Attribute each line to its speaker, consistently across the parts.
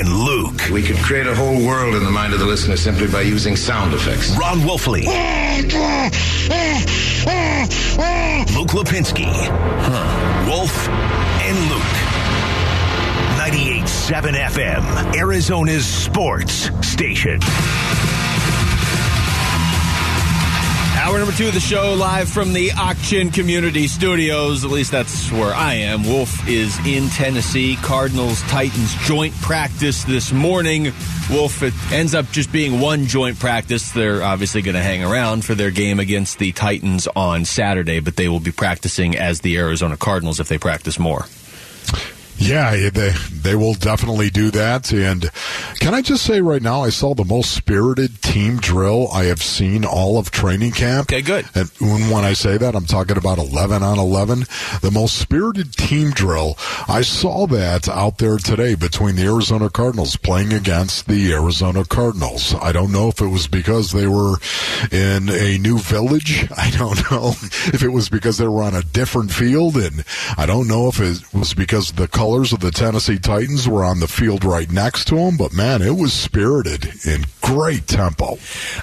Speaker 1: and Luke.
Speaker 2: We could create a whole world in the mind of the listener simply by using sound effects.
Speaker 1: Ron Wolfley. Luke Lipinski. Huh. Wolf and Luke. 98.7 FM, Arizona's sports station.
Speaker 3: Hour number two of the show, live from the Auction Community Studios. At least that's where I am. Wolf is in Tennessee. Cardinals Titans joint practice this morning. Wolf it ends up just being one joint practice. They're obviously going to hang around for their game against the Titans on Saturday, but they will be practicing as the Arizona Cardinals if they practice more.
Speaker 4: Yeah, they they will definitely do that. And can I just say right now, I saw the most spirited team drill I have seen all of training camp.
Speaker 3: Okay, good.
Speaker 4: And when, I say that, I'm talking about 11 on 11. The most spirited team drill. I saw that out there today between the Arizona Cardinals playing against the Arizona Cardinals. I don't know if it was because they were in a new village. I don't know if it was because they were on a different field. And I don't know if it was because the color of the Tennessee Titans were on the field right next to him, but man, it was spirited in great tempo.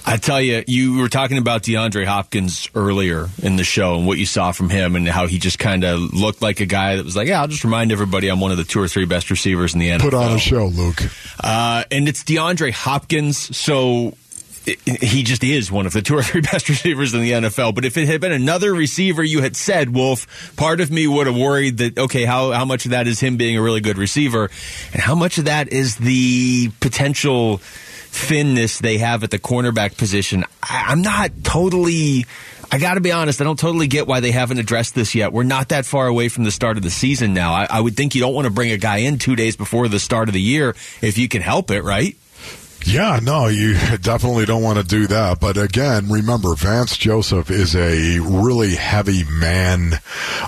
Speaker 3: I tell you, you were talking about DeAndre Hopkins earlier in the show and what you saw from him and how he just kind of looked like a guy that was like, yeah, I'll just remind everybody I'm one of the two or three best receivers in the NFL.
Speaker 4: Put on a show, Luke.
Speaker 3: Uh, and it's DeAndre Hopkins, so he just is one of the two or three best receivers in the NFL. But if it had been another receiver you had said, Wolf, part of me would have worried that, okay, how, how much of that is him being a really good receiver? And how much of that is the potential thinness they have at the cornerback position? I, I'm not totally. I got to be honest, I don't totally get why they haven't addressed this yet. We're not that far away from the start of the season now. I, I would think you don't want to bring a guy in two days before the start of the year if you can help it, right?
Speaker 4: Yeah, no, you definitely don't want to do that. But again, remember, Vance Joseph is a really heavy man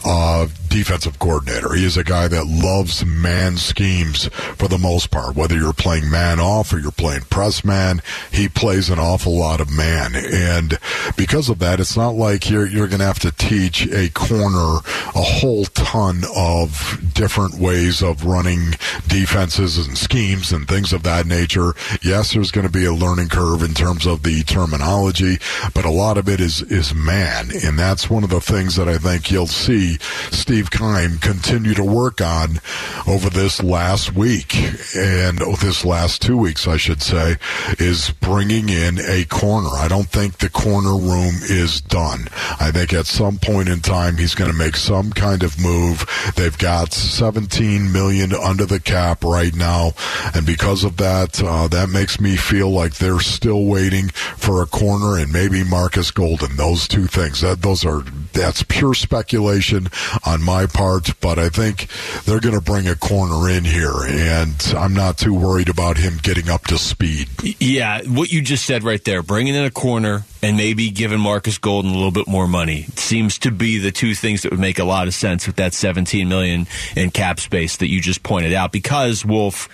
Speaker 4: uh, defensive coordinator. He is a guy that loves man schemes for the most part. Whether you're playing man off or you're playing press man, he plays an awful lot of man. And because of that, it's not like you're, you're going to have to teach a corner a whole ton of different ways of running defenses and schemes and things of that nature. Yes, there's going to be a learning curve in terms of the terminology, but a lot of it is is man, and that's one of the things that I think you'll see Steve Keim continue to work on over this last week and oh, this last two weeks, I should say, is bringing in a corner. I don't think the corner room is done. I think at some point in time he's going to make some kind of move. They've got 17 million under the cap right now, and because of that, uh, that makes me feel like they're still waiting for a corner and maybe Markus Golden. Those two things. That those are that's pure speculation on my part, but I think they're going to bring a corner in here, and I'm not too worried about him getting up to speed.
Speaker 3: Yeah, what you just said right there, bringing in a corner and maybe giving Markus Golden a little bit more money seems to be the two things that would make a lot of sense with that 17 million in cap space that you just pointed out. Because Wolf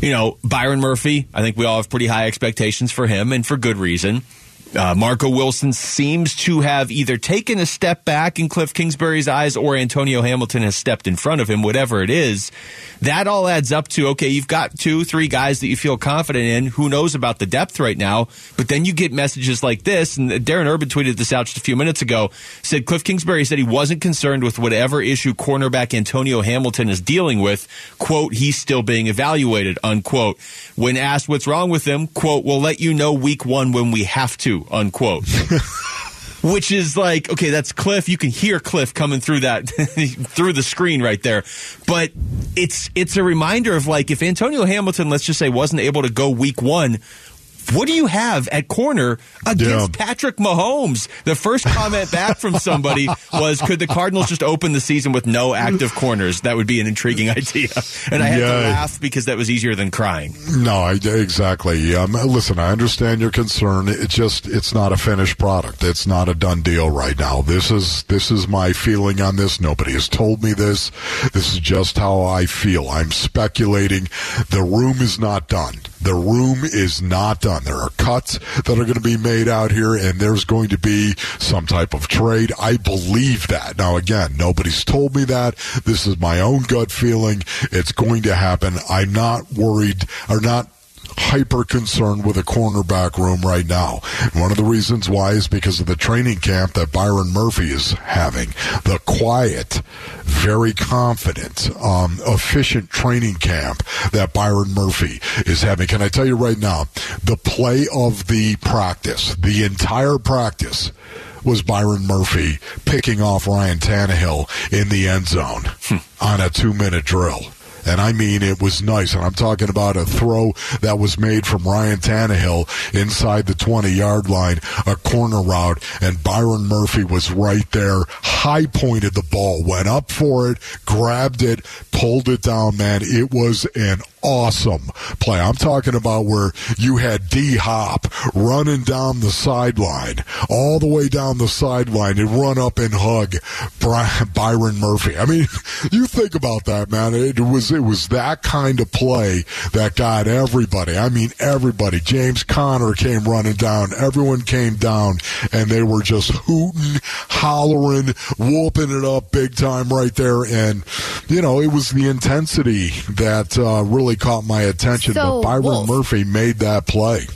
Speaker 3: you know, Byron Murphy, I think we all have pretty high expectations for him and for good reason. Uh, Marco Wilson seems to have either taken a step back in Cliff Kingsbury's eyes or Antonio Hamilton has stepped in front of him, whatever it is. That all adds up to, okay, you've got two, three guys that you feel confident in. Who knows about the depth right now? But then you get messages like this, and Darren Urban tweeted this out just a few minutes ago, said Cliff Kingsbury said he wasn't concerned with whatever issue cornerback Antonio Hamilton is dealing with. Quote, he's still being evaluated, unquote. When asked what's wrong with him, quote, we'll let you know week one when we have to, unquote. Which is like, okay, that's Cliff. You can hear Cliff coming through that through the screen right there. But it's it's a reminder of like if Antonio Hamilton, let's just say, wasn't able to go week one, what do you have at corner against. Patrick Mahomes? The first comment back from somebody was, could the Cardinals just open the season with no active corners? That would be an intriguing idea. And I had yeah. to laugh because that was easier than crying.
Speaker 4: No, I, exactly. Um, listen, I understand your concern. It's just, it's not a finished product. It's not a done deal right now. This is, this is my feeling on this. Nobody has told me this. This is just how I feel. I'm speculating. The room is not done. The room is not done. There are cuts that are going to be made out here, and there's going to be some type of trade. I believe that. Now, again, nobody's told me that. This is my own gut feeling. It's going to happen. I'm not worried or not hyper concerned with a cornerback room right now. And one of the reasons why is because of the training camp that Byron Murphy is having. The quiet, very confident, um, efficient training camp that Byron Murphy is having. Can I tell you right now, the play of the practice, the entire practice, was Byron Murphy picking off Ryan Tannehill in the end zone on a two minute drill. And I mean, it was nice. And I'm talking about a throw that was made from Ryan Tannehill inside the 20 yard line, a corner route, and Byron Murphy was right there, high pointed the ball, went up for it, grabbed it, pulled it down, man. It was an awesome play. I'm talking about where you had D Hop running down the sideline, all the way down the sideline, and run up and hug Byron Murphy. I mean, you think about that, man. It was it was that kind of play that got everybody. I mean, everybody. James Conner came running down. Everyone came down, and they were just hooting, hollering, whooping it up big time right there. And you know, it was the intensity that uh, really caught my attention.
Speaker 5: So,
Speaker 4: but Byron
Speaker 5: Wolf.
Speaker 4: Murphy made that play.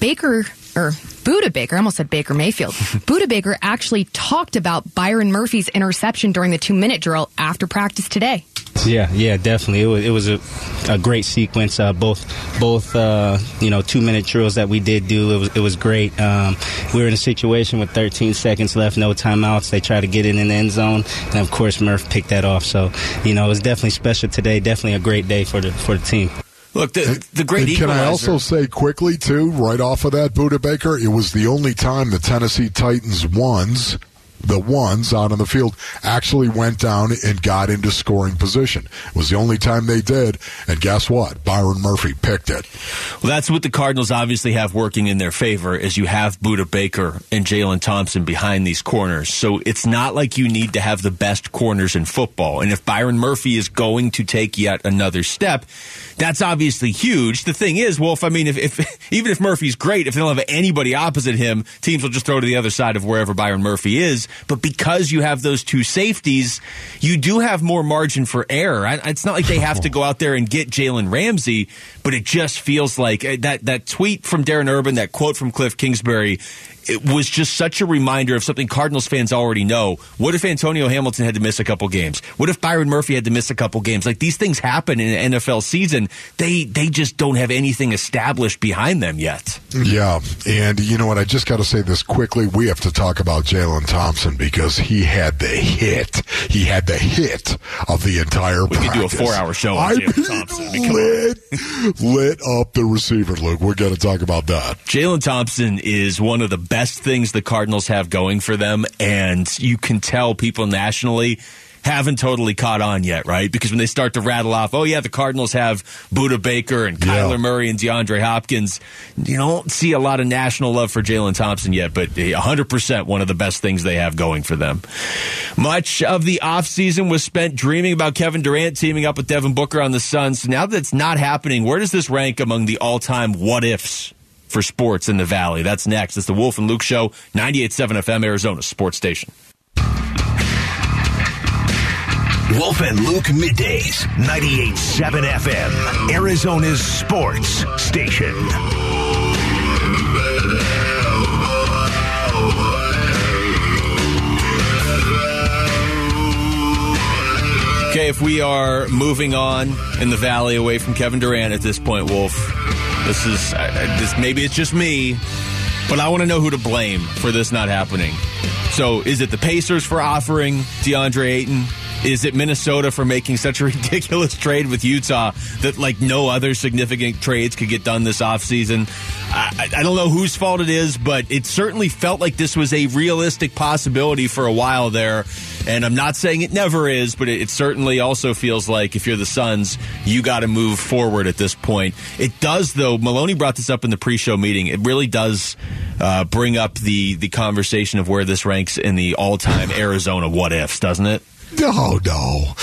Speaker 5: Baker or Budda Baker, I almost said Baker Mayfield. Budda Baker actually talked about Byron Murphy's interception during the two minute drill after practice today.
Speaker 6: Yeah, yeah, definitely. It was, it was a, a great sequence. Uh, both both uh, you know two minute drills that we did do. It was it was great. Um, we were in a situation with 13 seconds left, no timeouts. They tried to get it in the end zone, and of course Murph picked that off. So you know it was definitely special today. Definitely a great day for the for the team.
Speaker 3: Look, the, the great
Speaker 4: And can I
Speaker 3: equalizer-
Speaker 4: also say quickly too, right off of that, Budda Baker, it was the only time the Tennessee Titans ones, the ones out on the field, actually went down and got into scoring position. It was the only time they did, and guess what? Byron Murphy picked it.
Speaker 3: Well, that's what the Cardinals obviously have working in their favor is you have Budda Baker and Jalen Thompson behind these corners. So it's not like you need to have the best corners in football. And if Byron Murphy is going to take yet another step, that's obviously huge. The thing is, Wolf, I mean, if, if even if Murphy's great, if they don't have anybody opposite him, teams will just throw to the other side of wherever Byron Murphy is. But because you have those two safeties, you do have more margin for error. It's not like they have to go out there and get Jalen Ramsey, but it just feels like uh, that that tweet from Darren Urban, that quote from Cliff Kingsbury. It was just such a reminder of something Cardinals fans already know. What if Antonio Hamilton had to miss a couple games? What if Byron Murphy had to miss a couple games? Like these things happen in an NFL season. They they just don't have anything established behind them yet.
Speaker 4: Yeah, and you know what? I just got to say this quickly. We have to talk about Jalen Thompson because he had the hit. He had the hit of the entire.
Speaker 3: We could do a four-hour show on
Speaker 4: I
Speaker 3: Jalen
Speaker 4: mean,
Speaker 3: Thompson. I mean,
Speaker 4: lit, lit up the receiver. Luke, we're going to talk about that.
Speaker 3: Jalen Thompson is one of the best things the Cardinals have going for them, and you can tell people nationally haven't totally caught on yet, right? Because when they start to rattle off, oh yeah, the Cardinals have Budda Baker and
Speaker 4: Yeah.
Speaker 3: Kyler Murray and DeAndre Hopkins. You don't see a lot of national love for Jalen Thompson yet, but 100% one of the best things they have going for them. Much of the offseason was spent dreaming about Kevin Durant teaming up with Devin Booker on the Suns. Now that it's not happening, where does this rank among the all-time what ifs? For sports in the Valley. That's next. It's the Wolf and Luke Show, 98.7 FM, Arizona Sports Station.
Speaker 1: Wolf and Luke middays, 98.7 FM, Arizona's sports station.
Speaker 3: Okay, if we are moving on in the Valley away from Kevin Durant at this point, Wolf, this is this. Maybe it's just me, but I want to know who to blame for this not happening. So, is it the Pacers for offering DeAndre Ayton? Is it Minnesota for making such a ridiculous trade with Utah that like no other significant trades could get done this offseason? I, I don't know whose fault it is, but it certainly felt like this was a realistic possibility for a while there. And I'm not saying it never is, but it, it certainly also feels like if you're the Suns, you got to move forward at this point. It does, though. Maloney brought this up in the pre-show meeting. It really does uh, bring up the the conversation of where this ranks in the all-time Arizona what ifs, doesn't it?
Speaker 4: No, no,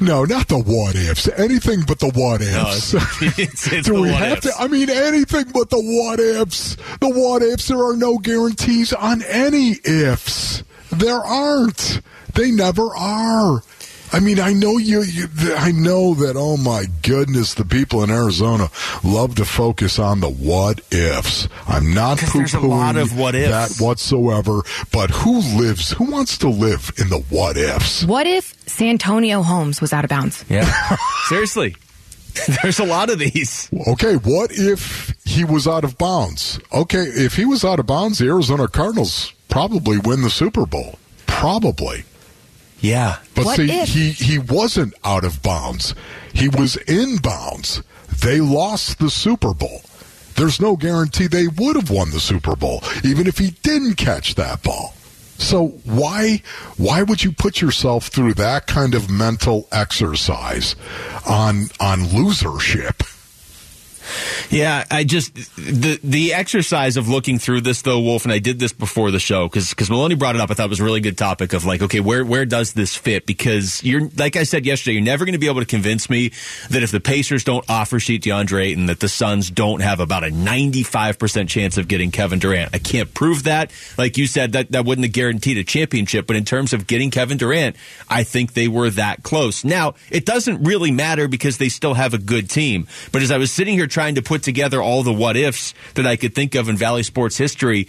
Speaker 4: no, not the what ifs. Anything but the what ifs.
Speaker 3: No, it's- it's- it's
Speaker 4: Do we
Speaker 3: what
Speaker 4: have
Speaker 3: ifs.
Speaker 4: to? I mean, anything but the what ifs. The what ifs. There are no guarantees on any ifs. There aren't. They never are. I mean, I know you, you. I know that. Oh my goodness, the people in Arizona love to focus on the what ifs. I'm not
Speaker 3: there's a
Speaker 4: poo-pooing
Speaker 3: lot of what ifs.
Speaker 4: that whatsoever. But who lives? Who wants to live in the what ifs?
Speaker 5: What if Santonio Holmes was out of bounds?
Speaker 3: Yeah. Seriously. There's a lot of these.
Speaker 4: Okay, what if he was out of bounds? Okay, if he was out of bounds, the Arizona Cardinals probably win the Super Bowl. Probably.
Speaker 3: Yeah.
Speaker 4: But
Speaker 5: What
Speaker 4: see,
Speaker 5: if?
Speaker 4: he he wasn't out of bounds. He was in bounds. They lost the Super Bowl. There's no guarantee they would have won the Super Bowl, even if he didn't catch that ball. So why why would you put yourself through that kind of mental exercise on on losership?
Speaker 3: Yeah, I just the the exercise of looking through this though, Wolf, and I did this before the show because because Maloney brought it up. I thought it was a really good topic of like, okay, where where does this fit? Because you're like I said yesterday, you're never going to be able to convince me that if the Pacers don't offer sheet DeAndre Ayton, that the Suns don't have about a 95 percent chance of getting Kevin Durant. I can't prove that. Like you said, that that wouldn't have guaranteed a championship, but in terms of getting Kevin Durant, I think they were that close. Now it doesn't really matter because they still have a good team. But as I was sitting here trying to put together all the what ifs that I could think of in Valley sports history,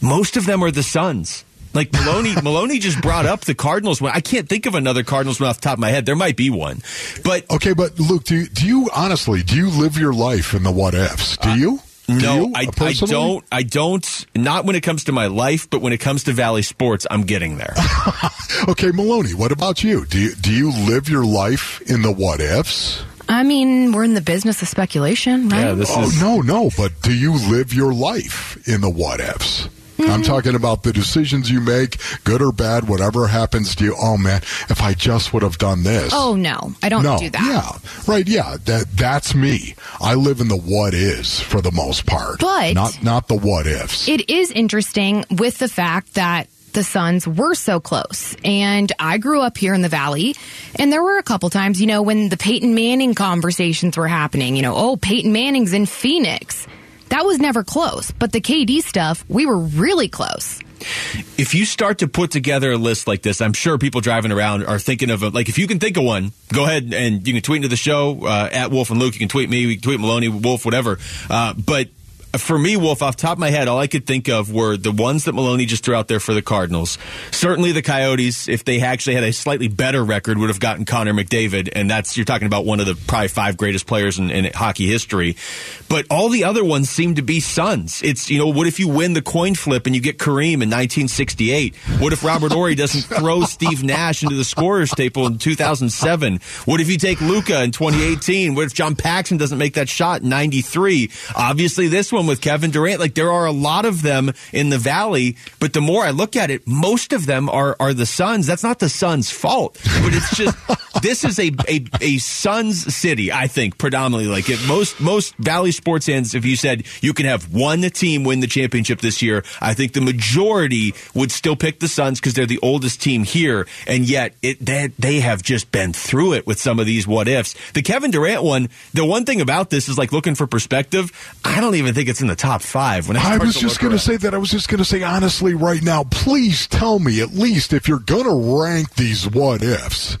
Speaker 3: most of them are the Suns. Like Maloney, Maloney just brought up the Cardinals one. I can't think of another Cardinals one off the top of my head. There might be one, but
Speaker 4: Okay, but Luke, do you, do you honestly do you live your life in the what ifs? Do you? Do
Speaker 3: no,
Speaker 4: you,
Speaker 3: I, I don't. I don't. Not when it comes to my life, but when it comes to Valley sports, I'm getting there.
Speaker 4: Okay, Maloney, what about you? Do you do you live your life in the what ifs?
Speaker 5: I mean, we're in the business of speculation, right?
Speaker 3: Yeah, this
Speaker 4: Oh
Speaker 3: is
Speaker 4: no, no, but do you live your life in the what ifs? I'm mm. talking about the decisions you make, good or bad, whatever happens to you. Oh man, if I just would have done this.
Speaker 5: oh no, I don't
Speaker 4: no,
Speaker 5: do that.
Speaker 4: yeah, right, yeah. That that's me. I live in the what is for the most part,
Speaker 5: But-
Speaker 4: not not the what ifs.
Speaker 5: It is interesting with the fact that the Suns were so close. And I grew up here in the Valley, and there were a couple times, you know, when the Peyton Manning conversations were happening, you know, oh, Peyton Manning's in Phoenix. That was never close. But the KD stuff, we were really close.
Speaker 3: if you start to put together a list like this, I'm sure people driving around are thinking of like if you can think of one, go ahead and you can tweet into the show uh, at Wolf and Luke. You can tweet me, you can tweet Maloney, Wolf, whatever. Uh, but for me, Wolf, off the top of my head, all I could think of were the ones that Maloney just threw out there for the Cardinals. Certainly the Coyotes, if they actually had a slightly better record, would have gotten Connor McDavid, and that's you're talking about one of the probably five greatest players in, in hockey history. But all the other ones seem to be Suns. It's you know, what if you win the coin flip and you get Kareem in 1968? What if Robert Horry doesn't throw Steve Nash into the scorer's table in 2007? What if you take Luka in 2018? What if John Paxson doesn't make that shot in 93? Obviously, this one with Kevin Durant, like there are a lot of them in the Valley, but the more I look at it, most of them are are the Suns. That's not the Suns' fault, but it's just this is a a, a Suns city. I think predominantly like it, most most Valley sports fans. If you said you can have one team win the championship this year, I think the majority would still pick the Suns because they're the oldest team here, and yet it they, they have just been through it with some of these what ifs. The Kevin Durant one, the one thing about this is like looking for perspective. I don't even think it's in the top five. When I,
Speaker 4: I was just going to say that. I was just going to say honestly right now, please tell me at least if you're going to rank these what ifs,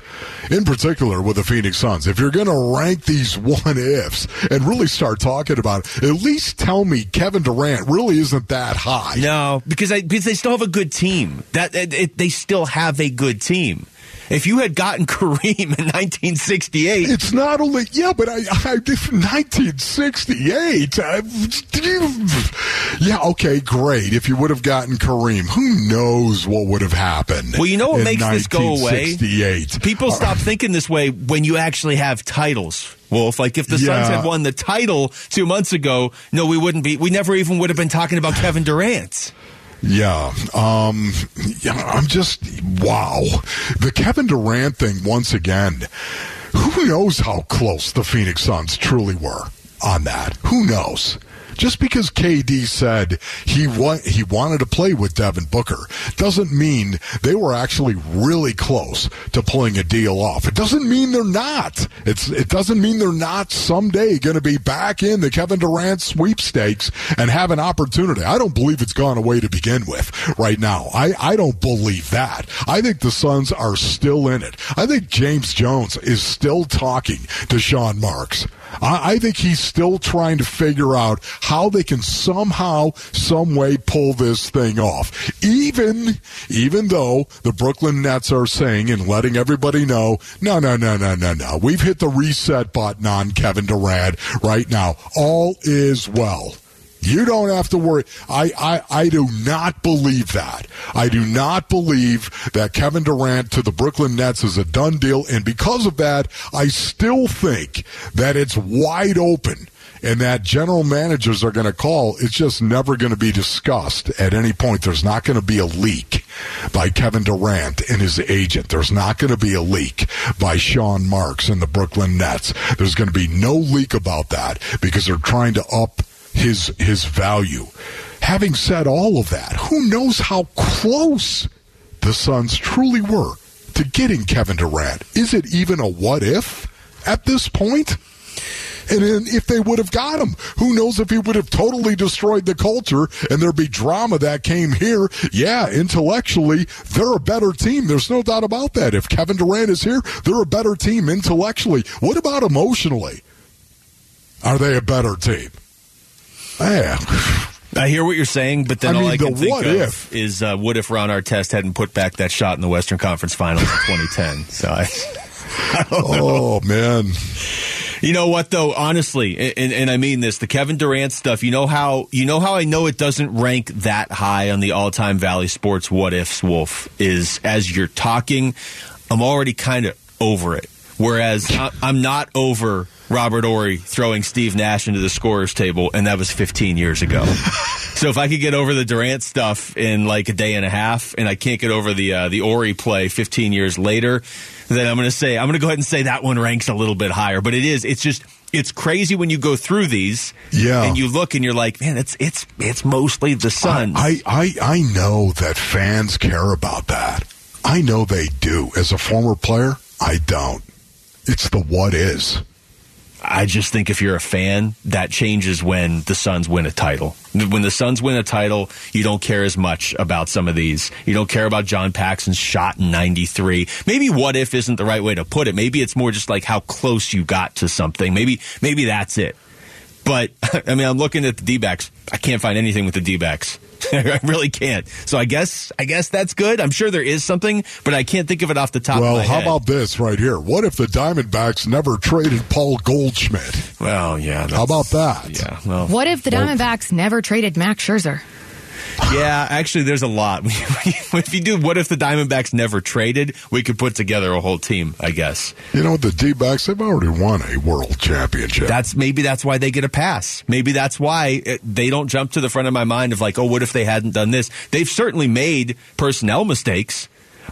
Speaker 4: in particular with the Phoenix Suns, if you're going to rank these what ifs and really start talking about it, at least tell me Kevin Durant really isn't that high.
Speaker 3: No, because I, because they still have a good team. That it, it, they still have a good team. If you had gotten Kareem in 1968,
Speaker 4: It's not only yeah, but I, I 1968. I, yeah, okay, great. If you would have gotten Kareem, who knows what would have happened?
Speaker 3: Well, you know what makes this go away?
Speaker 4: 1968.
Speaker 3: people uh, stop thinking this way when you actually have titles. Wolf, like if the Suns had won the title two months ago, no, we wouldn't be. We never even would have been talking about Kevin Durant.
Speaker 4: Yeah. Um, yeah, I'm just, wow. The Kevin Durant thing, once again, who knows how close the Phoenix Suns truly were on that? Who knows? Just because KD said he wa- he wanted to play with Devin Booker doesn't mean they were actually really close to pulling a deal off. It doesn't mean they're not. It's it doesn't mean they're not someday going to be back in the Kevin Durant sweepstakes and have an opportunity. I don't believe it's gone away to begin with right now. I, I don't believe that. I think the Suns are still in it. I think James Jones is still talking to Sean Marks. I, I think he's still trying to figure out how they can somehow, some way pull this thing off. Even, even though the Brooklyn Nets are saying and letting everybody know, no, no, no, no, no, no. We've hit the reset button on Kevin Durant right now. All is well. You don't have to worry. I, I, I do not believe that. I do not believe that Kevin Durant to the Brooklyn Nets is a done deal. And because of that, I still think that it's wide open and that general managers are going to call. It's just never going to be discussed at any point. There's not going to be a leak by Kevin Durant and his agent. There's not going to be a leak by Sean Marks and the Brooklyn Nets. There's going to be no leak about that because they're trying to up his his value. Having said all of that, who knows how close the Suns truly were to getting Kevin Durant? Is it even a what if at this point? And then if they would have got him, who knows if he would have totally destroyed the culture and there'd be drama that came here. Yeah, intellectually, they're a better team. There's no doubt about that. If Kevin Durant is here, they're a better team intellectually. What about emotionally? Are they a better team? Man.
Speaker 3: I hear what you're saying, but then
Speaker 4: I
Speaker 3: all
Speaker 4: mean,
Speaker 3: I can think of
Speaker 4: if.
Speaker 3: is uh, what if Ron Artest hadn't put back that shot in the Western Conference Finals in 2010? So I,
Speaker 4: Oh man.
Speaker 3: You know what though? Honestly, and, and I mean this, the Kevin Durant stuff. You know how you know how I know it doesn't rank that high on the all-time Valley Sports what ifs. Wolf is as you're talking, I'm already kind of over it. Whereas I, I'm not over Robert Horry throwing Steve Nash into the scorers table, and that was 15 years ago. so if I could get over the Durant stuff in like a day and a half, and I can't get over the uh, the Horry play 15 years later, then I'm going to say I'm going to go ahead and say that one ranks a little bit higher. But it is, it's just. It's crazy when you go through these,
Speaker 4: Yeah.
Speaker 3: and you look and you're like, man, it's it's it's mostly the Suns.
Speaker 4: I, I, I know that fans care about that. I know they do. As a former player, I don't. It's the what is.
Speaker 3: I just think if you're a fan, that changes when the Suns win a title. When the Suns win a title, you don't care as much about some of these. You don't care about John Paxson's shot in 93. Maybe what if isn't the right way to put it. Maybe it's more just like how close you got to something. Maybe, maybe that's it. But, I mean, I'm looking at the D-backs. I can't find anything with the D-backs. I really can't. So I guess, I guess that's good. I'm sure there is something, but I can't think of it off the top
Speaker 4: Well,
Speaker 3: of my
Speaker 4: how
Speaker 3: head.
Speaker 4: about this right here? What if the Diamondbacks never traded Paul Goldschmidt?
Speaker 3: Well, yeah.
Speaker 4: How about that?
Speaker 3: Yeah. Well,
Speaker 5: What if the Diamondbacks never traded Max Scherzer?
Speaker 3: Yeah, actually, there's a lot. if you do, what if the Diamondbacks never traded? We could put together a whole team, I guess.
Speaker 4: You know, the D backs, they've already won a world championship.
Speaker 3: That's maybe that's why they get a pass. Maybe that's why it, they don't jump to the front of my mind of like, oh, what if they hadn't done this? They've certainly made personnel mistakes,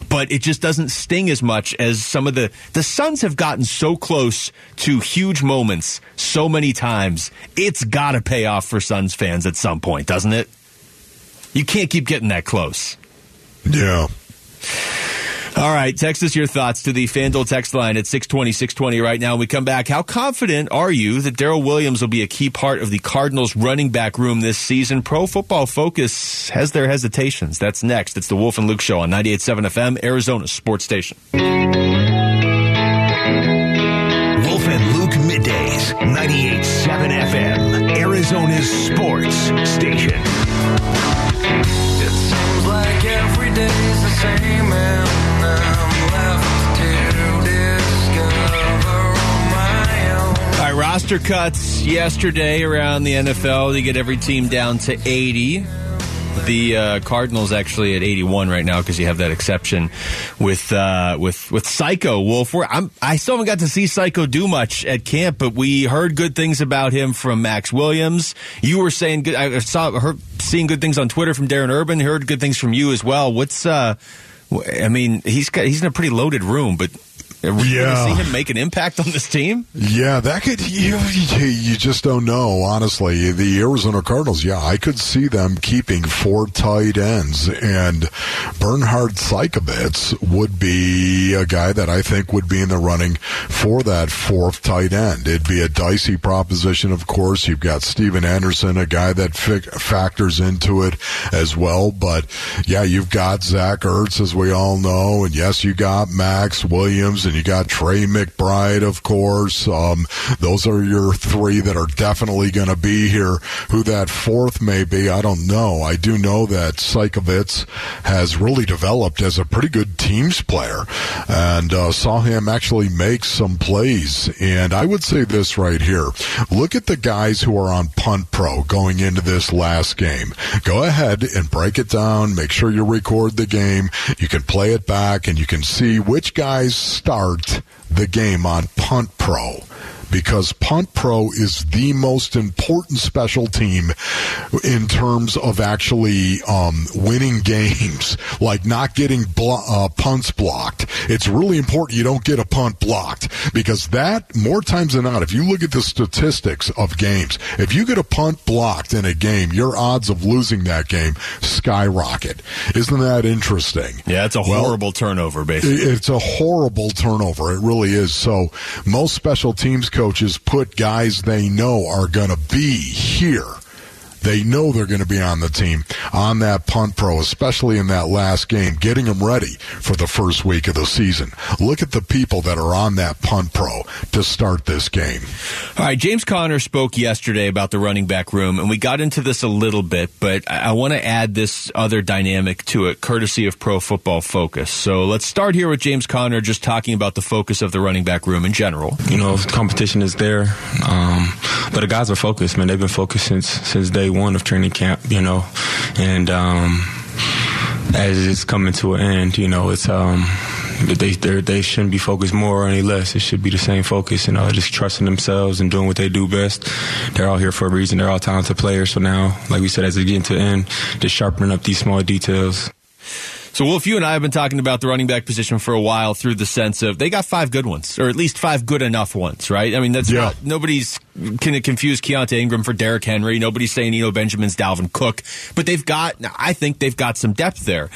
Speaker 3: but it just doesn't sting as much as some of the the Suns have gotten so close to huge moments so many times. It's got to pay off for Suns fans at some point, doesn't it? You can't keep getting that close.
Speaker 4: yeah.
Speaker 3: All right, text us your thoughts to the FanDuel text line at 620, 620 right now. When we come back, how confident are you that Darrel Williams will be a key part of the Cardinals running back room this season? Pro Football Focus has their hesitations. That's next. It's the Wolf and Luke Show on 98.7 FM, Arizona Sports Station.
Speaker 1: Wolf and Luke middays, 98.7 FM, Arizona's sports station.
Speaker 3: All right, roster cuts yesterday around the NFL to get every team down to 80. The uh, Cardinals actually at 81 right now because you have that exception with uh, with with Psycho Wolf. I still haven't got to see Psycho do much at camp, but we heard good things about him from Maxx Williams. You were saying good. I saw heard seeing good things on Twitter from Darren Urban. Heard good things from you as well. What's uh, I mean, he's got he's in a pretty loaded room, but Are we
Speaker 4: Yeah.
Speaker 3: going to see him make an impact on this team?
Speaker 4: Yeah, that could you, you just don't know. Honestly, the Arizona Cardinals. Yeah, I could see them keeping four tight ends, and Bernhard Seikovits would be a guy that I think would be in the running for that fourth tight end. It'd be a dicey proposition, of course. You've got Stephen Anderson, a guy that fi- factors into it as well. But yeah, you've got Zach Ertz, as we all know, and yes, you got Maxx Williams, and you got Trey McBride, of course. Um, those are your three that are definitely going to be here. Who that fourth may be, I don't know. I do know that Seikovits has really developed as a pretty good teams player, and uh, saw him actually make some plays. And I would say this right here: look at the guys who are on Punt Pro going into this last game. Go ahead and break it down. Make sure you record the game. You can play it back, and you can see which guys start the game on Punt Pro because Punt Pro is the most important special team in terms of actually um, winning games, like not getting blo- uh, punts blocked. It's really important you don't get a punt blocked because that, more times than not, if you look at the statistics of games, if you get a punt blocked in a game, your odds of losing that game skyrocket. Isn't that interesting?
Speaker 3: Yeah, it's a
Speaker 4: Well,
Speaker 3: horrible turnover, basically.
Speaker 4: it's a horrible turnover. It really is. So most special teams coaches put guys they know are going to be here. They know they're going to be on the team on that punt pro, especially in that last game, getting them ready for the first week of the season. Look at the people that are on that punt pro to start this game.
Speaker 3: All right, James Conner spoke yesterday about the running back room, and we got into this a little bit, but I, I want to add this other dynamic to it, courtesy of Pro Football Focus. So let's start here with James Conner, just talking about the focus of the running back room in general.
Speaker 7: you know, competition is there. Um, but the guys are focused, man. They've been focused since since day one of training camp, you know, and um, as it's coming to an end, you know, it's um, they they're- shouldn't be focused more or any less. It should be the same focus, you know, just trusting themselves and doing what they do best. They're all here for a reason. They're all talented players. So now, like we said, as they get to the end, just sharpening up these small details.
Speaker 3: So, Wolf, you and I have been talking about the running back position for a while through the sense of they got five good ones, or at least five good enough ones, right? I mean, that's
Speaker 4: Yeah.
Speaker 3: not, nobody's going to confuse Keaontay Ingram for Derrick Henry. Nobody's saying Eno Benjamin's Dalvin Cook, but they've got, I think they've got some depth there.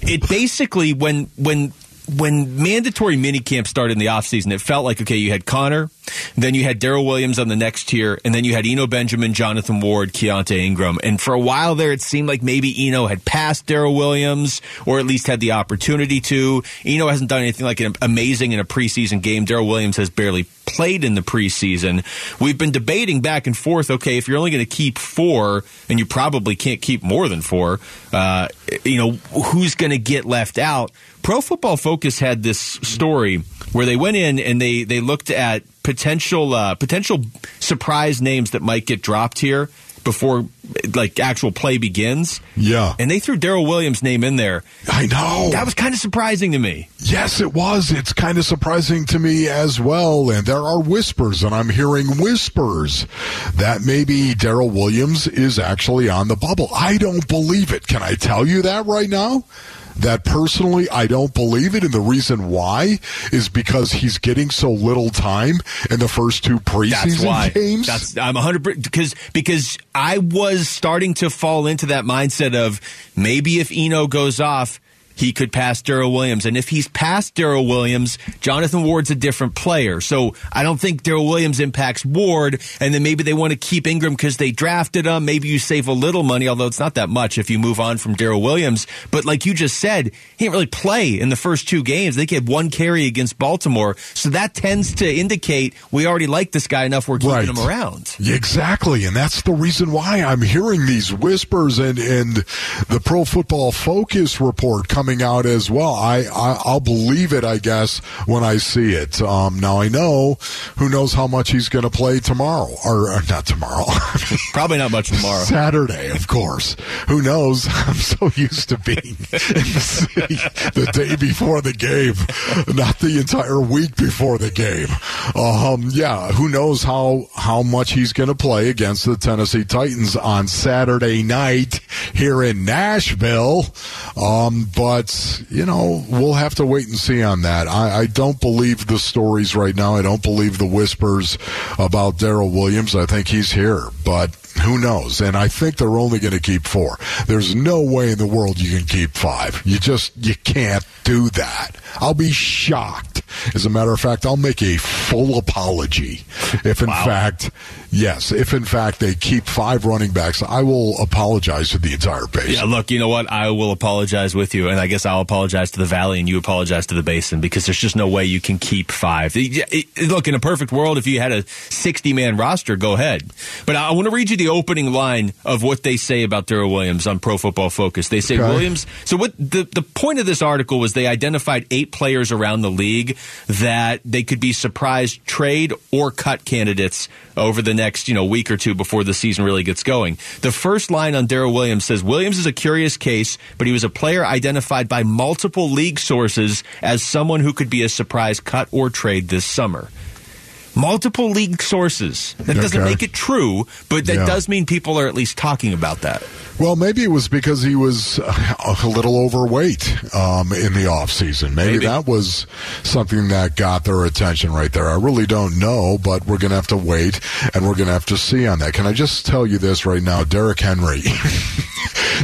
Speaker 3: It basically, when, when, when mandatory minicamp started in the offseason, it felt like, okay, you had Conner, then you had Darrel Williams on the next tier, and then you had Eno Benjamin, Jonathan Ward, Keaontay Ingram. And for a while there, it seemed like maybe Eno had passed Darrel Williams, or at least had the opportunity to. Eno hasn't done anything like an amazing in a preseason game. Darrel Williams has barely played in the preseason. We've been debating back and forth, okay, if you're only going to keep four, and you probably can't keep more than four, uh, you know, who's going to get left out? Pro Football Focus had this story where they went in and they, they looked at potential uh, potential surprise names that might get dropped here before like actual play begins.
Speaker 4: Yeah.
Speaker 3: And they threw Darrel Williams' name in there.
Speaker 4: I know.
Speaker 3: That was kind of surprising to me.
Speaker 4: Yes, it was. It's kind of surprising to me as well. And there are whispers, and I'm hearing whispers that maybe Darrel Williams is actually on the bubble. I don't believe it. Can I tell you that right now? That personally, I don't believe it. And the reason why is because he's getting so little time in the first two preseason
Speaker 3: That's why.
Speaker 4: games.
Speaker 3: That's I'm 100 because because I was starting to fall into that mindset of maybe if Eno goes off, he could pass Darrel Williams, and if he's past Darrel Williams, Jonathan Ward's a different player. So I don't think Darrel Williams impacts Ward, and then maybe they want to keep Ingram because they drafted him. Maybe you save a little money, although it's not that much if you move on from Darrel Williams. But like you just said, he didn't really play in the first two games. They had one carry against Baltimore, so that tends to indicate we already like this guy enough. We're keeping
Speaker 4: Right.
Speaker 3: him around.
Speaker 4: Exactly, and that's the reason why I'm hearing these whispers and and the Pro Football Focus report coming out as well. I, I I'll believe it, I guess, when I see it. Um, now I know who knows how much he's going to play tomorrow, or, or not tomorrow,
Speaker 3: Probably not much tomorrow.
Speaker 4: Saturday, of course. Who knows? I'm so used to being in the city the day before the game, not the entire week before the game. Um, yeah, who knows how how much he's going to play against the Tennessee Titans on Saturday night here in Nashville. Um, but But, you know, we'll have to wait and see on that. I, I don't believe the stories right now. I don't believe the whispers about Darrel Williams. I think he's here. But who knows? And I think they're only going to keep four. There's no way in the world you can keep five. You just, you can't do that. I'll be shocked. As a matter of fact, I'll make a full apology if in fact, yes, if in fact they keep five running backs, I will apologize to the entire base.
Speaker 3: Yeah, look, you know what? I will apologize with you, and I guess I'll apologize to the Valley, and you apologize to the Basin because there's just no way you can keep five. Look, in a perfect world, if you had a 60 man roster, go ahead. But I want to read you the opening line of what they say about Darrel Williams on Pro Football Focus. They say
Speaker 4: Okay.
Speaker 3: Williams. So what the the point of this article was they identified eight players around the league that they could be surprise trade or cut candidates over the next you know week or two before the season really gets going. The first line on Darrel Williams says Williams is a curious case, but he was a player identified by multiple league sources as someone who could be a surprise cut or trade this summer. Multiple league sources. That doesn't
Speaker 4: Okay.
Speaker 3: make it true, but that
Speaker 4: Yeah.
Speaker 3: does mean people are at least talking about that.
Speaker 4: Well, maybe it was because he was a little overweight um, in the off season. Maybe,
Speaker 3: Maybe.
Speaker 4: that was something that got their attention right there. I really don't know, but we're going to have to wait and we're going to have to see on that. Can I just tell you this right now? Derrick Henry.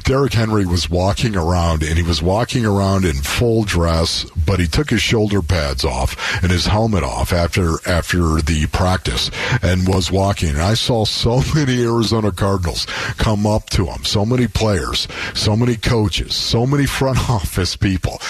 Speaker 4: Derrick Henry was walking around and he was walking around in full dress, but he took his shoulder pads off and his helmet off after after the practice and was walking. And I saw so many Arizona Cardinals come up to him, so many players, so many coaches, so many front office people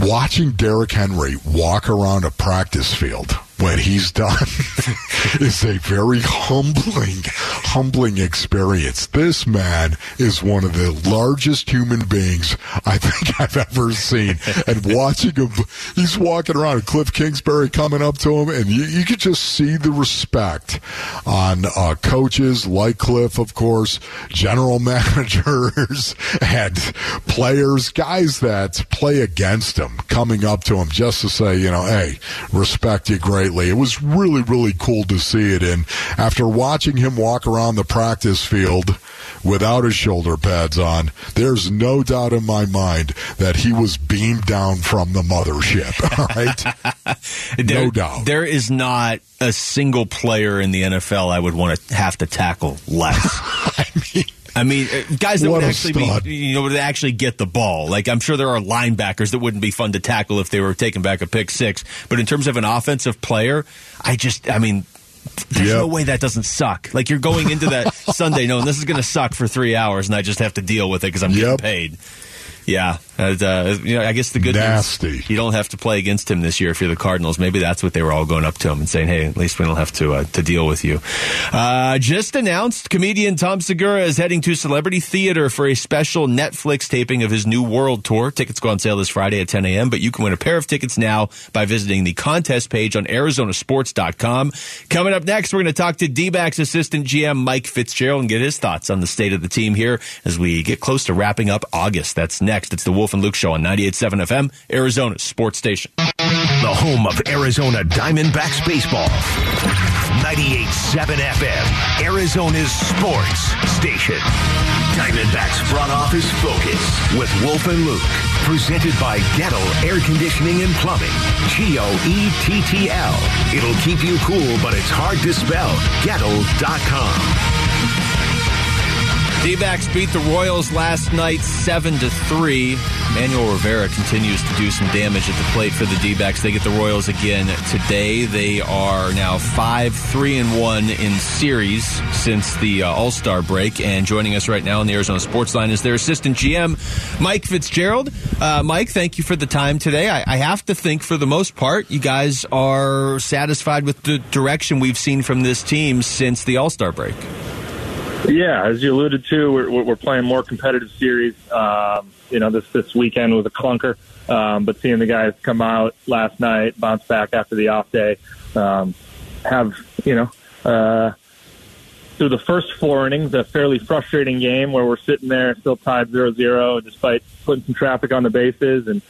Speaker 4: watching Derrick Henry walk around a practice field when he's done is a very humbling, humbling experience. This man is one of the largest human beings I think I've ever seen. And watching him, he's walking around, Cliff Kingsbury coming up to him, and you, you could just see the respect on uh, coaches like Cliff, of course, general managers, and players, guys that play against him, coming up to him just to say, you know, hey, respect you greatly. It was really, really cool to see it. And after watching him walk around the practice field without his shoulder pads on, there's no doubt in my mind that he was beamed down from the mothership. All right.
Speaker 3: There,
Speaker 4: No doubt.
Speaker 3: There is not a single player in the NFL I would want to have to tackle less.
Speaker 4: I mean,
Speaker 3: uh, guys that
Speaker 4: What
Speaker 3: would actually
Speaker 4: stud.
Speaker 3: be, you know, would actually get the ball. Like I'm sure there are linebackers that wouldn't be fun to tackle if they were taking back a pick six. But in terms of an offensive player, I just, I mean, there's
Speaker 4: Yep.
Speaker 3: no way that doesn't suck. Like you're going into that Sunday knowing this is going to suck for three hours, and I just have to deal with it because I'm getting paid. Yeah, uh, uh, you know, I guess the good
Speaker 4: Nasty.
Speaker 3: news you don't have to play against him this year if you're the Cardinals. Maybe that's what they were all going up to him and saying, "Hey, at least we don't have to uh, to deal with you." Uh, just announced, comedian Tom Segura is heading to Celebrity Theater for a special Netflix taping of his new World Tour. Tickets go on sale this Friday at 10 a.m. But you can win a pair of tickets now by visiting the contest page on ArizonaSports.com. Coming up next, we're going to talk to D-backs assistant GM Mike Fitzgerald and get his thoughts on the state of the team here as we get close to wrapping up August. That's next. It's the Wolf and Luke Show on 98.7 FM, Arizona sports station.
Speaker 1: The home of Arizona Diamondbacks baseball. 98.7 FM, Arizona's sports station. Diamondbacks front office focus with Wolf and Luke. Presented by Goettl Air Conditioning and Plumbing. G O E T T L. It'll keep you cool, but it's hard to spell. Goettl.com.
Speaker 3: D-backs beat the Royals last night 7 to 3. Manuel Rivera continues to do some damage at the plate for the D-backs. They get the Royals again today. They are now 5-3 and 1 in series since the uh, All-Star break and joining us right now on the Arizona Sports Line is their assistant GM Mike Fitzgerald. Uh, Mike, thank you for the time today. I, I have to think for the most part you guys are satisfied with the direction we've seen from this team since the All-Star break.
Speaker 8: Yeah, as you alluded to, we're, we're playing more competitive series. Um, you know, this this weekend was a clunker, um, but seeing the guys come out last night, bounce back after the off day, um, have you know, uh, through the first four innings, a fairly frustrating game where we're sitting there still tied zero zero, despite putting some traffic on the bases, and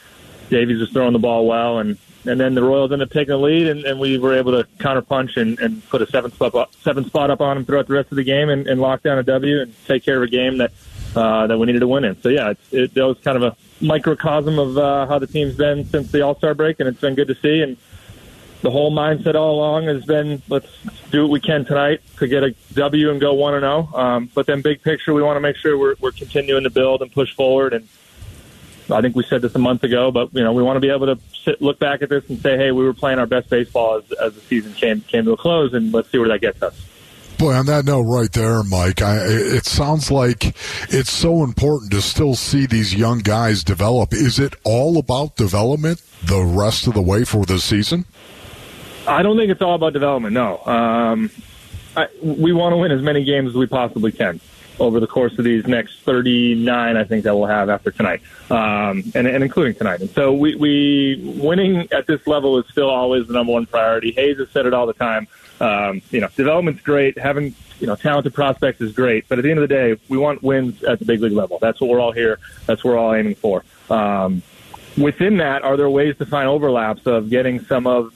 Speaker 8: Davies was throwing the ball well, and and then the Royals ended up taking the lead, and, and we were able to counterpunch and, and put a seven spot up, seven spot up on them throughout the rest of the game, and, and lock down a W and take care of a game that uh, that we needed to win in. So yeah, it's, it, that was kind of a microcosm of uh, how the team's been since the All Star break, and it's been good to see. And the whole mindset all along has been let's do what we can tonight to get a W and go one and zero. Um, but then big picture, we want to make sure we're, we're continuing to build and push forward. And I think we said this a month ago, but you know we want to be able to sit, look back at this and say, hey, we were playing our best baseball as, as the season came came to a close, and let's see where that gets us.
Speaker 4: Boy, on that note right there, Mike, I, it sounds like it's so important to still see these young guys develop. Is it all about development the rest of the way for the season?
Speaker 8: I don't think it's all about development. No, um, I, we want to win as many games as we possibly can over the course of these next 39. I think that we'll have after tonight, um, and, and including tonight. And so we, we winning at this level is still always the number one priority. Hazen has said it all the time. Um, you know, development's great. Having you know talented prospects is great, but at the end of the day, we want wins at the big league level. That's what we're all here. That's what we're all aiming for. Um, within that, are there ways to find overlaps of getting some of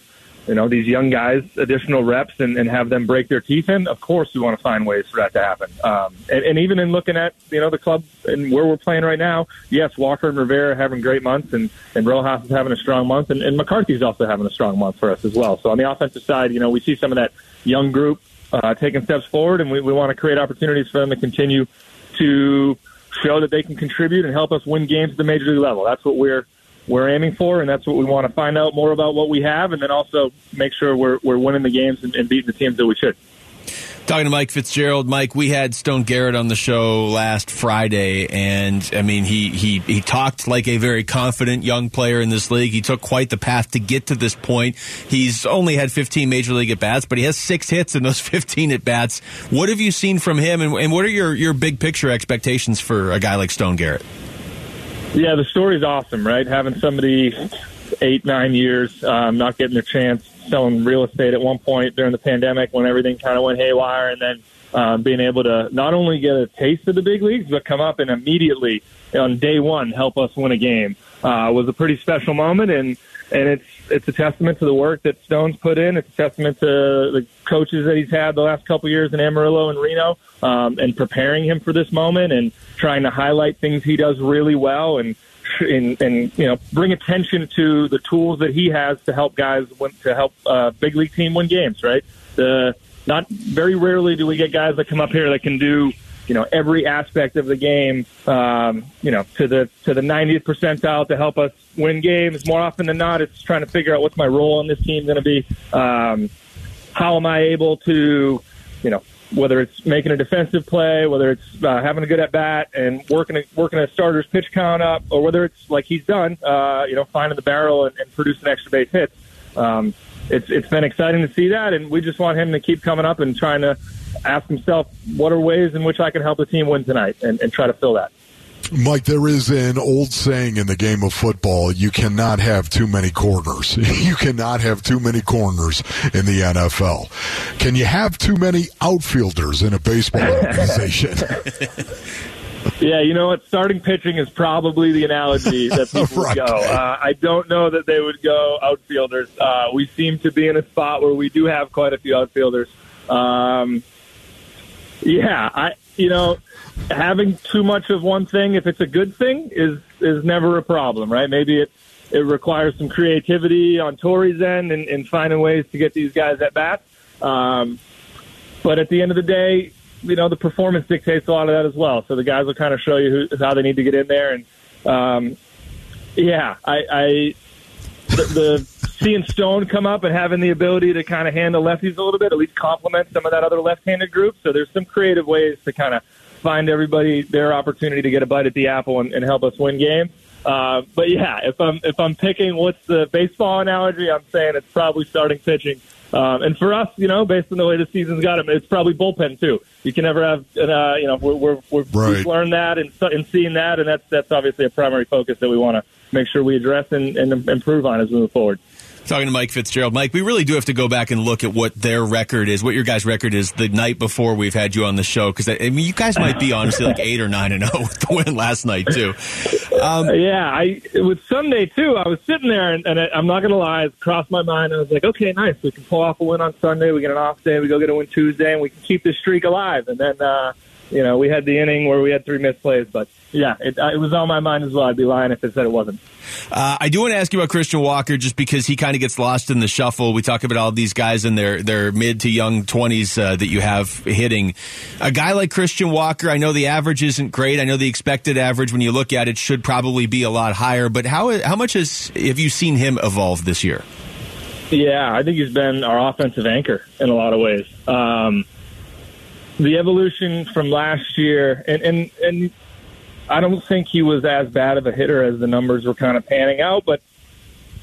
Speaker 8: you know these young guys additional reps and, and have them break their teeth in? Of course, we want to find ways for that to happen. Um, and, and even in looking at you know the club and where we're playing right now, yes, Walker and Rivera are having great months, and and Rojas is having a strong month, and, and McCarthy's also having a strong month for us as well. So on the offensive side, you know we see some of that young group uh, taking steps forward, and we, we want to create opportunities for them to continue to show that they can contribute and help us win games at the major league level. That's what we're we're aiming for, and that's what we want to find out more about what we have, and then also make sure we're we're winning the games and, and beating the teams that we should.
Speaker 3: Talking to Mike Fitzgerald, Mike, we had Stone Garrett on the show last Friday, and I mean, he he he talked like a very confident young player in this league. He took quite the path to get to this point. He's only had 15 major league at bats, but he has six hits in those 15 at bats. What have you seen from him, and, and what are your your big picture expectations for a guy like Stone Garrett?
Speaker 8: Yeah, the story's awesome, right? Having somebody eight, nine years, um, not getting their chance, selling real estate at one point during the pandemic when everything kind of went haywire, and then um, being able to not only get a taste of the big leagues, but come up and immediately on day one help us win a game uh, was a pretty special moment, and and it's it's a testament to the work that Stone's put in. It's a testament to the coaches that he's had the last couple years in Amarillo and Reno, um, and preparing him for this moment and trying to highlight things he does really well and and, and you know bring attention to the tools that he has to help guys win, to help uh, big league team win games. Right, the not very rarely do we get guys that come up here that can do you know every aspect of the game um, you know to the to the 90th percentile to help us win games. More often than not, it's trying to figure out what's my role on this team going to be. Um, how am I able to you know whether it's making a defensive play, whether it's uh, having a good at bat and working a, working a starter's pitch count up, or whether it's like he's done, uh, you know, finding the barrel and, and producing extra base hits. Um, it's it's been exciting to see that, and we just want him to keep coming up and trying to ask himself what are ways in which I can help the team win tonight, and, and try to fill that.
Speaker 4: Mike, there is an old saying in the game of football you cannot have too many corners. you cannot have too many corners in the NFL. Can you have too many outfielders in a baseball organization?
Speaker 8: Yeah, you know what? Starting pitching is probably the analogy that people
Speaker 4: Right.
Speaker 8: would go. Uh, I don't know that they would go outfielders. Uh, we seem to be in a spot where we do have quite a few outfielders. Um, yeah, I you know having too much of one thing, if it's a good thing, is is never a problem, right? Maybe it it requires some creativity on Torey's end and, and finding ways to get these guys at bat. Um, but at the end of the day, you know the performance dictates a lot of that as well. So the guys will kind of show you who, how they need to get in there, and um, yeah, I, I the, the seeing Stone come up and having the ability to kind of handle lefties a little bit, at least complement some of that other left-handed group. So there's some creative ways to kind of find everybody their opportunity to get a bite at the apple and, and help us win games. Uh, but yeah, if I'm if I'm picking what's the baseball analogy, I'm saying it's probably starting pitching. Um, and for us, you know, based on the way the season's got him, it's probably bullpen too. You can never have, uh, you know, we're, we're, we're
Speaker 4: Right.
Speaker 8: we've learned that and, and seeing that, and that's that's obviously a primary focus that we want to make sure we address and, and improve on as we move forward.
Speaker 3: Talking to Mike Fitzgerald. Mike, we really do have to go back and look at what their record is, what your guys' record is the night before we've had you on the show. Because, I mean, you guys might be honestly like 8 or 9 and 0 with the win last night, too. Um,
Speaker 8: Uh, yeah, I with Sunday too. I was sitting there, and, and I, I'm not gonna lie, it crossed my mind. I was like, okay, nice. We can pull off a win on Sunday. We get an off day. We go get a win Tuesday, and we can keep this streak alive. And then uh, you know, we had the inning where we had three missed plays, but yeah, it, uh, it was on my mind as well. I'd be lying if I said it wasn't.
Speaker 3: Uh, I do want to ask you about Christian Walker just because he kind of gets lost in the shuffle. We talk about all these guys in their, their mid to young 20s uh, that you have hitting. A guy like Christian Walker, I know the average isn't great. I know the expected average, when you look at it, should probably be a lot higher. But how, how much has, have you seen him evolve this year?
Speaker 8: Yeah, I think he's been our offensive anchor in a lot of ways. Um, the evolution from last year, and, and, and I don't think he was as bad of a hitter as the numbers were kind of panning out, but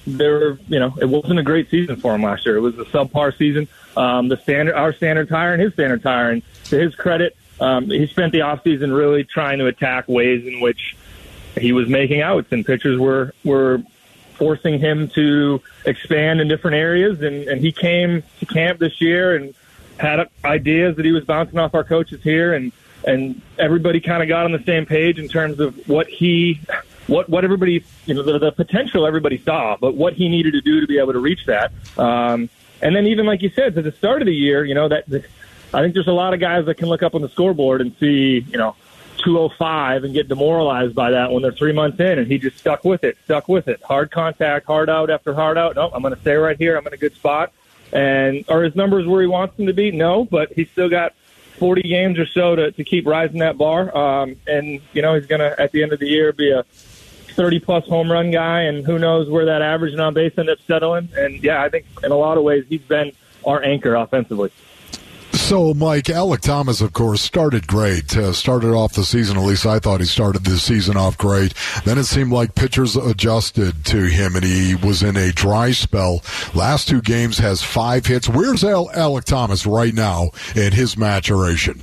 Speaker 8: there, you know, it wasn't a great season for him last year. It was a subpar season. Um, the standard, our standard tire and his standard tire, and to his credit, um, he spent the offseason really trying to attack ways in which he was making outs, and pitchers were were forcing him to expand in different areas. And, and he came to camp this year and had ideas that he was bouncing off our coaches here, and and everybody kind of got on the same page in terms of what he, what what everybody, you know, the, the potential everybody saw, but what he needed to do to be able to reach that. Um, and then even like you said, to the start of the year, you know that. I think there's a lot of guys that can look up on the scoreboard and see, you know, 205 and get demoralized by that when they're three months in, and he just stuck with it, stuck with it. Hard contact, hard out after hard out. No, I'm going to stay right here. I'm in a good spot. And are his numbers where he wants them to be? No, but he's still got 40 games or so to, to keep rising that bar. Um, and, you know, he's going to, at the end of the year, be a 30 plus home run guy, and who knows where that average and on base ends up settling. And, yeah, I think in a lot of ways he's been our anchor offensively.
Speaker 4: So, Mike, Alek Thomas, of course, started great. Uh, started off the season, at least I thought he started the season off great. Then it seemed like pitchers adjusted to him, and he was in a dry spell. Last two games has five hits. Where's Al- Alek Thomas right now in his maturation?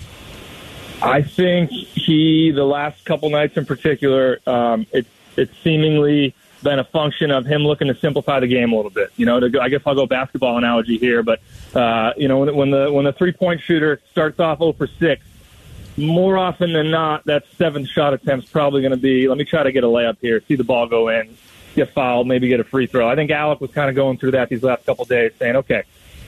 Speaker 8: I think he, the last couple nights in particular, um, it, it's seemingly been a function of him looking to simplify the game a little bit. You know, to go, I guess I'll go basketball analogy here, but uh, you know, when, when the when the three point shooter starts off 0 for six, more often than not, that seventh shot attempt's probably going to be. Let me try to get a layup here, see the ball go in, get fouled, maybe get a free throw. I think Alek was kind of going through that these last couple days, saying, okay,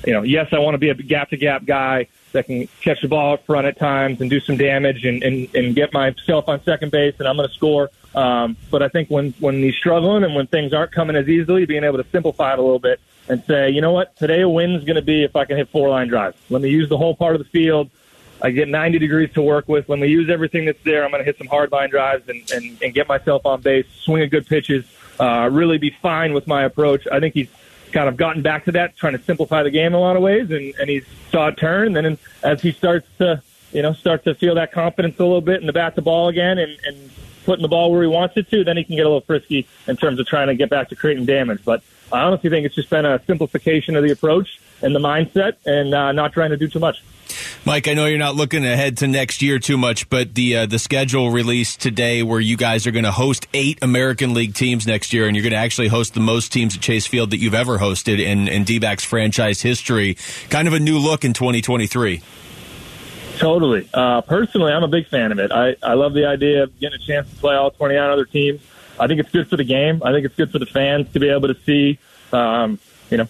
Speaker 8: you know, yes, I want to be a gap to gap guy that can catch the ball up front at times and do some damage and, and, and get myself on second base, and I'm going to score. Um, but I think when when he's struggling and when things aren't coming as easily, being able to simplify it a little bit and say, you know what, today a win's going to be if I can hit four line drives. Let me use the whole part of the field. I get 90 degrees to work with. When we use everything that's there, I'm going to hit some hard line drives and, and, and get myself on base, swing a good pitches, uh, really be fine with my approach. I think he's kind of gotten back to that, trying to simplify the game in a lot of ways, and, and he's saw it turn. And then as he starts to, you know, start to feel that confidence a little bit in the bat to ball again and, and putting the ball where he wants it to, then he can get a little frisky in terms of trying to get back to creating damage. But I honestly think it's just been a simplification of the approach and the mindset and uh, not trying to do too much.
Speaker 3: Mike, I know you're not looking ahead to next year too much, but the uh, the schedule released today, where you guys are going to host eight American League teams next year, and you're going to actually host the most teams at Chase Field that you've ever hosted in, in D-backs franchise history. Kind of a new look in 2023.
Speaker 8: Totally. Uh, personally, I'm a big fan of it. I, I love the idea of getting a chance to play all 29 other teams. I think it's good for the game. I think it's good for the fans to be able to see, um, you know,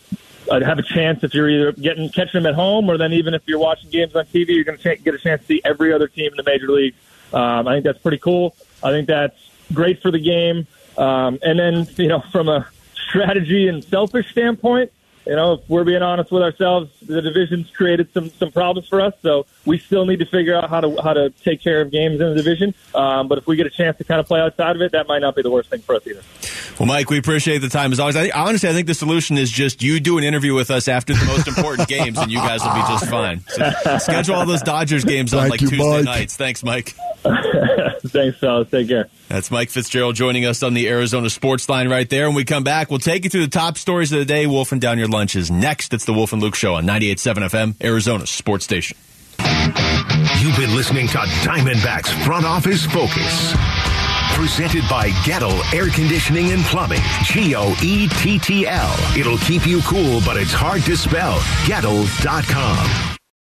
Speaker 8: uh, have a chance if you're either getting catching them at home or then even if you're watching games on TV, you're going to get a chance to see every other team in the major league. Um, I think that's pretty cool. I think that's great for the game. Um, and then, you know, from a strategy and selfish standpoint, you know, if we're being honest with ourselves, the division's created some some problems for us. So we still need to figure out how to how to take care of games in the division. Um, but if we get a chance to kind of play outside of it, that might not be the worst thing for us either.
Speaker 3: Well, Mike, we appreciate the time as always. I think, honestly, I think the solution is just you do an interview with us after the most important games, and you guys will be just fine. So schedule all those Dodgers games on
Speaker 4: Thank
Speaker 3: like
Speaker 4: you,
Speaker 3: Tuesday
Speaker 4: Mike.
Speaker 3: nights. Thanks, Mike.
Speaker 8: Thanks, fellas. Take care.
Speaker 3: That's Mike Fitzgerald joining us on the Arizona Sports Line right there. When we come back, we'll take you through the top stories of the day. Wolf and Down Your Lunch is next. It's the Wolf and Luke Show on 98.7 FM, Arizona Sports Station.
Speaker 1: You've been listening to Diamondbacks Front Office Focus. Presented by Goettl Air Conditioning and Plumbing. G O E T T L. It'll keep you cool, but it's hard to spell. Goettl.com.